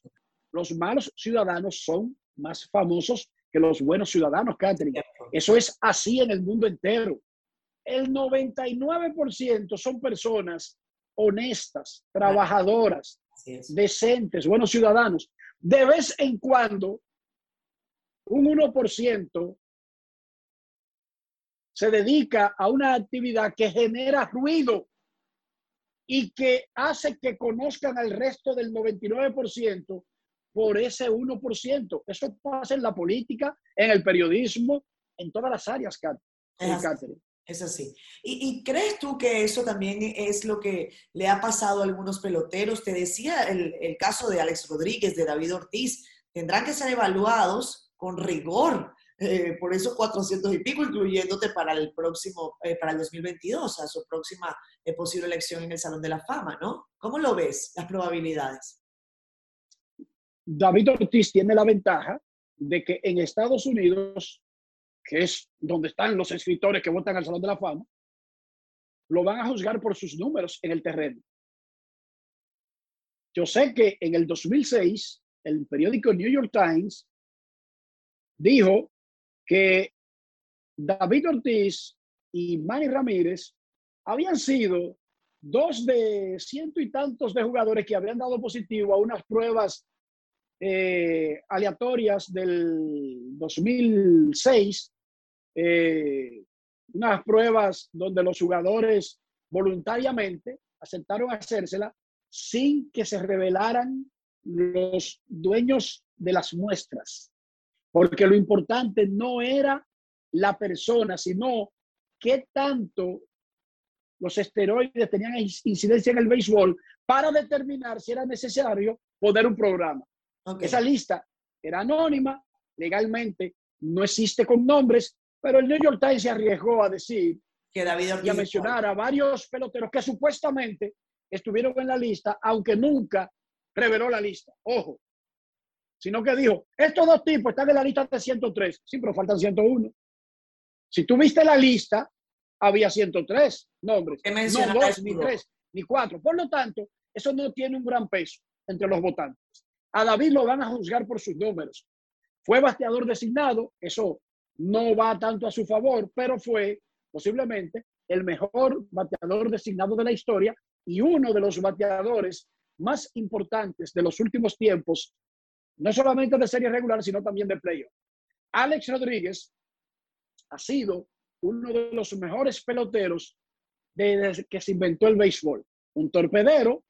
[SPEAKER 2] Los malos ciudadanos son más famosos que los buenos ciudadanos, Catherine. Eso es así en el mundo entero. El 99% son personas honestas, trabajadoras, decentes, buenos ciudadanos. De vez en cuando, un 1% se dedica a una actividad que genera ruido y que hace que conozcan al resto del 99% por ese 1%. Eso pasa en la política, en el periodismo, en todas las áreas,
[SPEAKER 1] Catherine. Es así. ¿Y, crees tú que eso también es lo que le ha pasado a algunos peloteros? Te decía el, el, caso de Alex Rodríguez, de David Ortiz. Tendrán que ser evaluados con rigor eh, por esos 400 y pico, incluyéndote para el próximo, eh, para el 2022, a su próxima eh, posible elección en el Salón de la Fama, ¿no? ¿Cómo lo ves, las probabilidades?
[SPEAKER 2] David Ortiz tiene la ventaja de que en Estados Unidos, que es donde están los escritores que votan al Salón de la Fama, lo van a juzgar por sus números en el terreno. Yo sé que en el 2006, el periódico New York Times dijo que David Ortiz y Manny Ramírez habían sido dos de ciento y tantos de jugadores que habían dado positivo a unas pruebas eh, aleatorias del 2006, eh, unas pruebas donde los jugadores voluntariamente aceptaron hacérsela sin que se revelaran los dueños de las muestras porque lo importante no era la persona, sino qué tanto los esteroides tenían incidencia en el béisbol para determinar si era necesario poner un programa. Esa lista era anónima, legalmente no existe con nombres, pero el New York Times se arriesgó a decir
[SPEAKER 1] que David
[SPEAKER 2] y a mencionar a varios peloteros que supuestamente estuvieron en la lista, aunque nunca reveló la lista. Ojo, sino que dijo, estos dos tipos están en la lista de 103, sí, pero faltan 101. Si tú viste la lista, había 103 nombres, no dos, ni tres, ni cuatro. Por lo tanto, eso no tiene un gran peso entre los votantes. A David lo van a juzgar por sus números. Fue bateador designado, eso no va tanto a su favor, pero fue posiblemente el mejor bateador designado de la historia y uno de los bateadores más importantes de los últimos tiempos no solamente de serie regular, sino también de playoff. Alex Rodríguez ha sido uno de los mejores peloteros desde que se inventó el béisbol. Un torpedero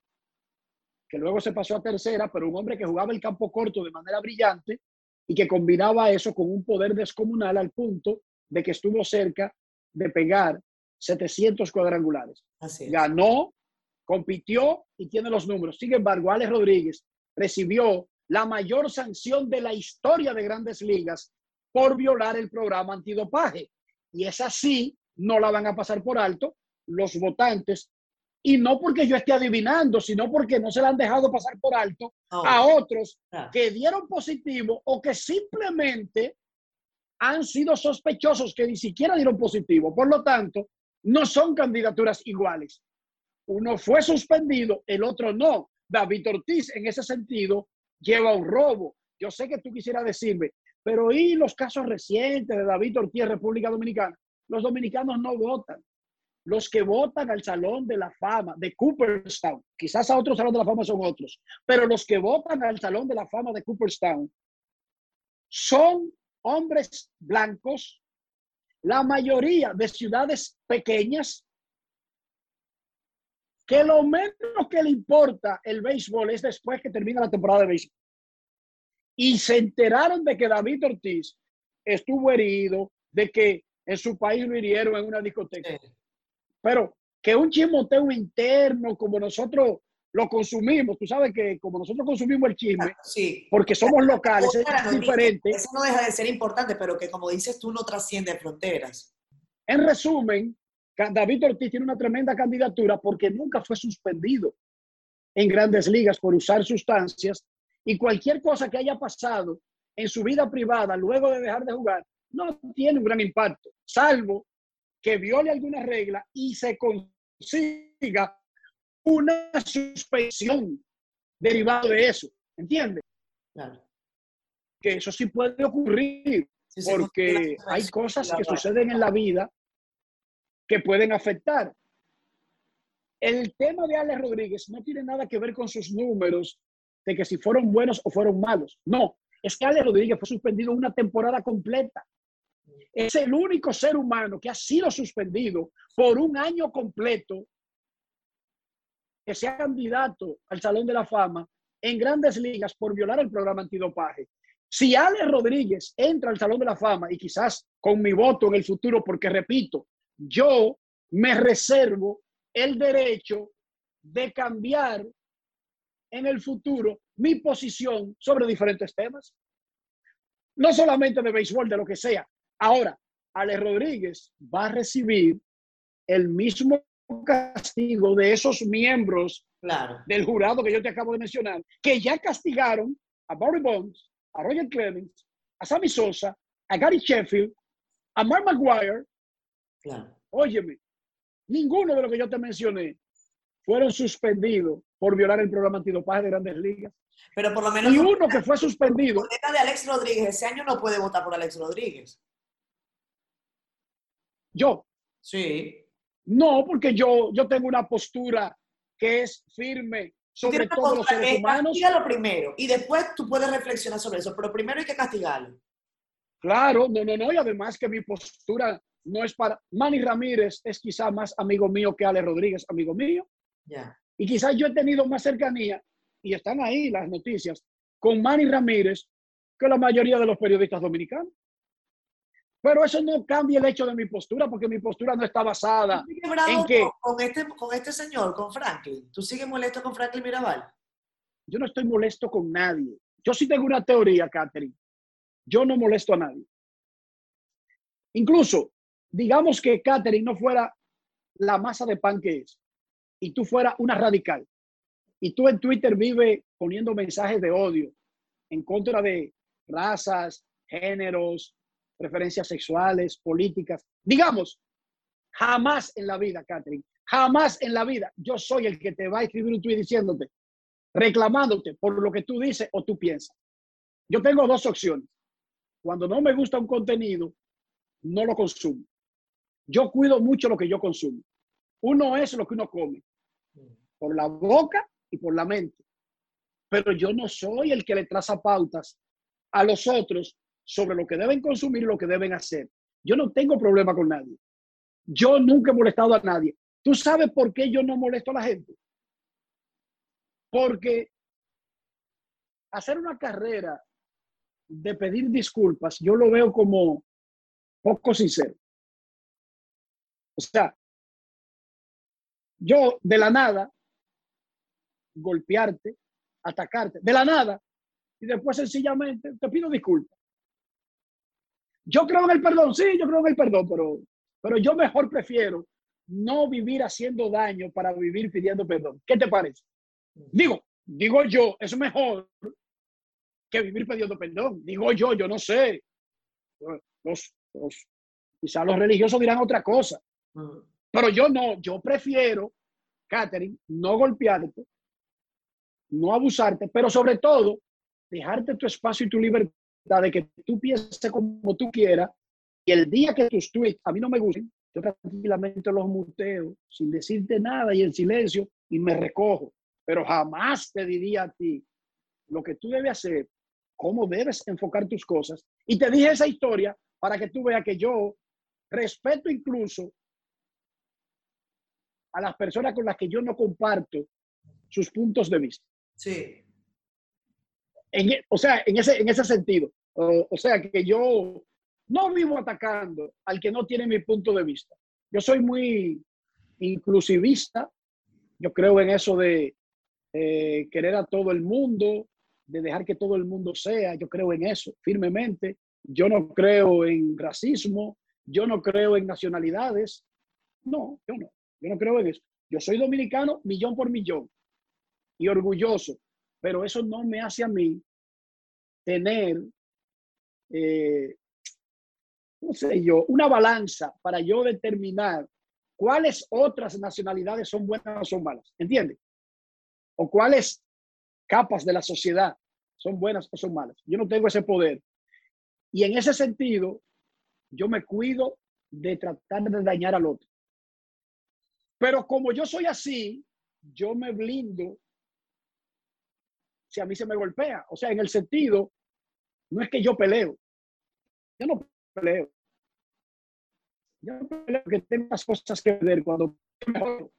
[SPEAKER 2] que luego se pasó a tercera, pero un hombre que jugaba el campo corto de manera brillante y que combinaba eso con un poder descomunal al punto de que estuvo cerca de pegar 700 cuadrangulares. Ganó, compitió y tiene los números. Sin embargo, Alex Rodríguez recibió la mayor sanción de la historia de grandes ligas por violar el programa antidopaje. Y es así, no la van a pasar por alto los votantes Y no porque yo esté adivinando, sino porque no se la han dejado pasar por alto a otros que dieron positivo o que simplemente han sido sospechosos que ni siquiera dieron positivo. Por lo tanto, no son candidaturas iguales. Uno fue suspendido, el otro no. David Ortiz, en ese sentido, lleva un robo. Yo sé que tú quisieras decirme, pero ¿y los casos recientes de David Ortiz en República Dominicana? Los dominicanos no votan. Los que votan al Salón de la Fama de Cooperstown, quizás a otro Salón de la Fama son otros, pero los que votan al Salón de la Fama de Cooperstown son hombres blancos, la mayoría de ciudades pequeñas, que lo menos que le importa el béisbol es después que termina la temporada de béisbol. Y se enteraron de que David Ortiz estuvo herido, de que en su país lo hirieron en una discoteca. Pero que un chismoteo interno como nosotros lo consumimos, tú sabes que como nosotros consumimos el chisme, sí. porque somos locales, es diferente.
[SPEAKER 1] Eso no deja de ser importante, pero que como dices tú no trasciende fronteras.
[SPEAKER 2] En resumen, David Ortiz tiene una tremenda candidatura porque nunca fue suspendido en grandes ligas por usar sustancias y cualquier cosa que haya pasado en su vida privada luego de dejar de jugar no tiene un gran impacto, salvo que viole alguna regla y se consiga una suspensión derivada de eso. ¿Entiendes? Claro. Que eso sí puede ocurrir, porque hay cosas que suceden en la vida que pueden afectar. El tema de Alex Rodríguez no tiene nada que ver con sus números de que si fueron buenos o fueron malos. No, es que Alex Rodríguez fue suspendido una temporada completa. Es el único ser humano que ha sido suspendido por un año completo que sea candidato al Salón de la Fama en grandes ligas por violar el programa antidopaje. Si Alex Rodríguez entra al Salón de la Fama y quizás con mi voto en el futuro, porque repito, yo me reservo el derecho de cambiar en el futuro mi posición sobre diferentes temas. No solamente de béisbol, de lo que sea. Ahora, Ale Rodríguez va a recibir el mismo castigo de esos miembros del jurado que yo te acabo de mencionar, que ya castigaron a Barry Bonds, a Roger Clemens, a Sammy Sosa, a Gary Sheffield, a Mark McGuire, Óyeme, ninguno de los que yo te mencioné fueron suspendidos por violar el programa antidopaje de grandes ligas.
[SPEAKER 1] Pero por lo menos.
[SPEAKER 2] Y uno que fue suspendido.
[SPEAKER 1] La de Alex Rodríguez, ese año no puede votar por Alex Rodríguez.
[SPEAKER 2] ¿Yo?
[SPEAKER 1] Sí.
[SPEAKER 2] No, porque yo, yo tengo una postura que es firme sobre todos los seres humanos.
[SPEAKER 1] Castígalo primero y después tú puedes reflexionar sobre eso, pero primero hay que castigarlo.
[SPEAKER 2] Claro, no, no, no, y además que mi postura no es para. Manny Ramírez es quizá más amigo mío que Ale Rodríguez, amigo mío.
[SPEAKER 1] Ya.
[SPEAKER 2] Y quizás yo he tenido más cercanía, y están ahí las noticias, con Manny Ramírez que la mayoría de los periodistas dominicanos. Pero eso no cambia el hecho de mi postura, porque mi postura no está basada en que...
[SPEAKER 1] Con este, con este señor, con Franklin. ¿Tú sigues molesto con Franklin Mirabal?
[SPEAKER 2] Yo no estoy molesto con nadie. Yo sí tengo una teoría, Catherine. Yo no molesto a nadie. Incluso, digamos que Catherine no fuera la masa de pan que es y tú fuera una radical y tú en Twitter vive poniendo mensajes de odio en contra de razas, géneros, preferencias sexuales, políticas, digamos, jamás en la vida, Catherine, jamás en la vida yo soy el que te va a escribir un tweet diciéndote, reclamándote por lo que tú dices o tú piensas. Yo tengo dos opciones. Cuando no me gusta un contenido, no lo consumo. Yo cuido mucho lo que yo consumo. Uno es lo que uno come, por la boca y por la mente. Pero yo no soy el que le traza pautas a los otros sobre lo que deben consumir y lo que deben hacer. Yo no tengo problema con nadie. Yo nunca he molestado a nadie. ¿Tú sabes por qué yo no molesto a la gente? Porque hacer una carrera de pedir disculpas, yo lo veo como poco sincero. O sea, yo de la nada, golpearte, atacarte, de la nada, y después sencillamente te pido disculpas. Yo creo en el perdón, sí, yo creo en el perdón, pero, pero yo mejor prefiero no vivir haciendo daño para vivir pidiendo perdón. ¿Qué te parece? Digo, digo yo, es mejor que vivir pidiendo perdón. Digo yo, yo no sé. Los, los, quizá los religiosos dirán otra cosa. Pero yo no, yo prefiero, Catherine, no golpearte, no abusarte, pero sobre todo dejarte tu espacio y tu libertad de que tú pienses como tú quieras y el día que tus tweets a mí no me gusten, yo tranquilamente los muteo sin decirte nada y en silencio y me recojo. Pero jamás te diría a ti lo que tú debes hacer, cómo debes enfocar tus cosas. Y te dije esa historia para que tú veas que yo respeto incluso a las personas con las que yo no comparto sus puntos de vista.
[SPEAKER 1] Sí.
[SPEAKER 2] E, o sea, en ese, en ese sentido. O sea, que yo no vivo atacando al que no tiene mi punto de vista. Yo soy muy inclusivista. Yo creo en eso de eh, querer a todo el mundo, de dejar que todo el mundo sea. Yo creo en eso firmemente. Yo no creo en racismo. Yo no creo en nacionalidades. No, yo no. Yo no creo en eso. Yo soy dominicano millón por millón y orgulloso, pero eso no me hace a mí tener eh, no sé yo, una balanza para yo determinar cuáles otras nacionalidades son buenas o son malas, ¿entiendes? O cuáles capas de la sociedad son buenas o son malas. Yo no tengo ese poder. Y en ese sentido, yo me cuido de tratar de dañar al otro. Pero como yo soy así, yo me blindo si a mí se me golpea. O sea, en el sentido, no es que yo peleo. Yo no peleo. Yo no peleo que tengo más cosas que ver cuando O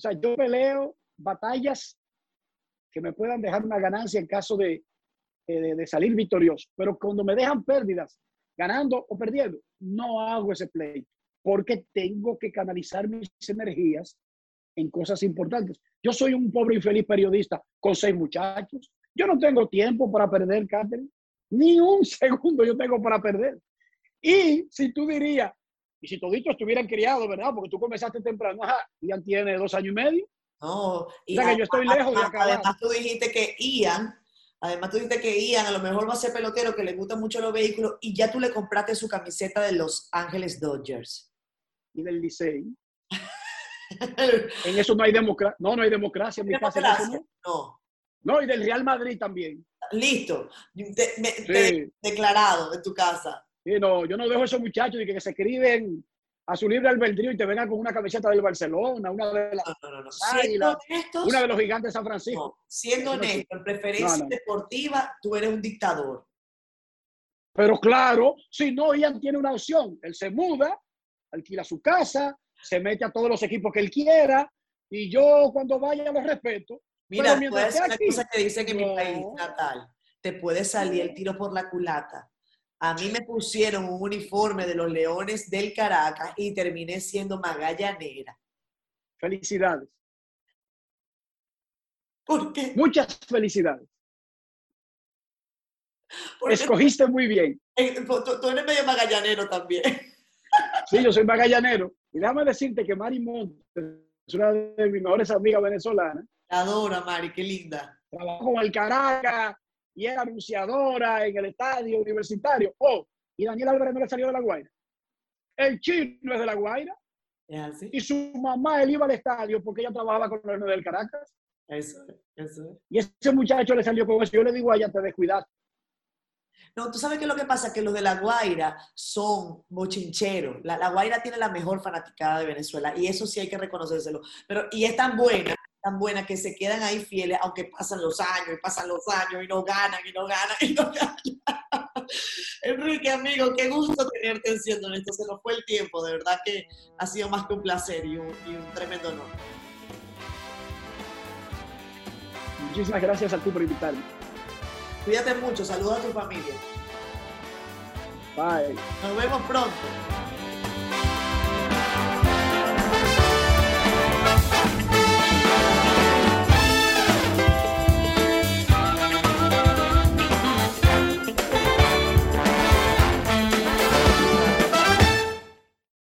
[SPEAKER 2] sea, yo peleo batallas que me puedan dejar una ganancia en caso de, de, de, salir victorioso. Pero cuando me dejan pérdidas, ganando o perdiendo, no hago ese play porque tengo que canalizar mis energías en cosas importantes. Yo soy un pobre infeliz periodista con seis muchachos. Yo no tengo tiempo para perder, Catherine. Ni un segundo yo tengo para perder. Y si tú dirías, y si toditos estuvieran criados, ¿verdad? Porque tú comenzaste temprano, ajá, Ian tiene dos años y medio.
[SPEAKER 1] No,
[SPEAKER 2] y o sea que yo estoy lejos de acá.
[SPEAKER 1] Además, tú dijiste que Ian, además tú dijiste que Ian a lo mejor va a ser pelotero, que le gustan mucho los vehículos, y ya tú le compraste su camiseta de Los Ángeles Dodgers.
[SPEAKER 2] Y del Licey. en eso no hay democracia. No, no hay democracia en mi casa.
[SPEAKER 1] No. No.
[SPEAKER 2] No, y del Real Madrid también.
[SPEAKER 1] Listo. declarado en tu casa.
[SPEAKER 2] Sí, no, yo no dejo a esos muchachos de que, se escriben a su libre albedrío y te vengan con una camiseta del Barcelona, una de las una de los gigantes de San Francisco.
[SPEAKER 1] siendo honesto, en preferencia deportiva, tú eres un dictador.
[SPEAKER 2] Pero claro, si no, Ian tiene una opción. Él se muda, alquila su casa, se mete a todos los equipos que él quiera y yo cuando vaya lo respeto.
[SPEAKER 1] Mira, puedes una cosa que dice que mi país natal, te puede salir el tiro por la culata a mí me pusieron un uniforme de los Leones del Caracas y terminé siendo magallanera.
[SPEAKER 2] Felicidades.
[SPEAKER 1] ¿Por qué?
[SPEAKER 2] Muchas felicidades. Escogiste muy bien.
[SPEAKER 1] Eh, tú, eres medio magallanero también.
[SPEAKER 2] Sí, yo soy magallanero. Y déjame decirte que Mari Montes es una de mis mejores amigas venezolanas.
[SPEAKER 1] Adoro, Mari, qué linda.
[SPEAKER 2] Trabajo con el Caracas, y era anunciadora en el estadio universitario. Oh, y Daniel Álvarez no le salió de la Guaira. El chino es de la Guaira. Y su mamá, él iba al estadio porque ella trabajaba con los del Caracas.
[SPEAKER 1] Eso, eso.
[SPEAKER 2] Y ese muchacho le salió con eso. Yo le digo a ella, te descuidaste.
[SPEAKER 1] No, tú sabes qué es lo que pasa, que los de La Guaira son bochincheros. La, la, Guaira tiene la mejor fanaticada de Venezuela y eso sí hay que reconocérselo. Pero, y es tan buena tan buena que se quedan ahí fieles, aunque pasan los años y pasan los años y no ganan y no ganan y no ganan. Enrique, amigo, qué gusto tenerte en esto. Se nos fue el tiempo, de verdad que ha sido más que un placer y un, y un tremendo honor.
[SPEAKER 2] Muchísimas gracias a ti por invitarme.
[SPEAKER 1] Cuídate mucho, saluda a tu familia.
[SPEAKER 2] Bye.
[SPEAKER 1] Nos vemos pronto.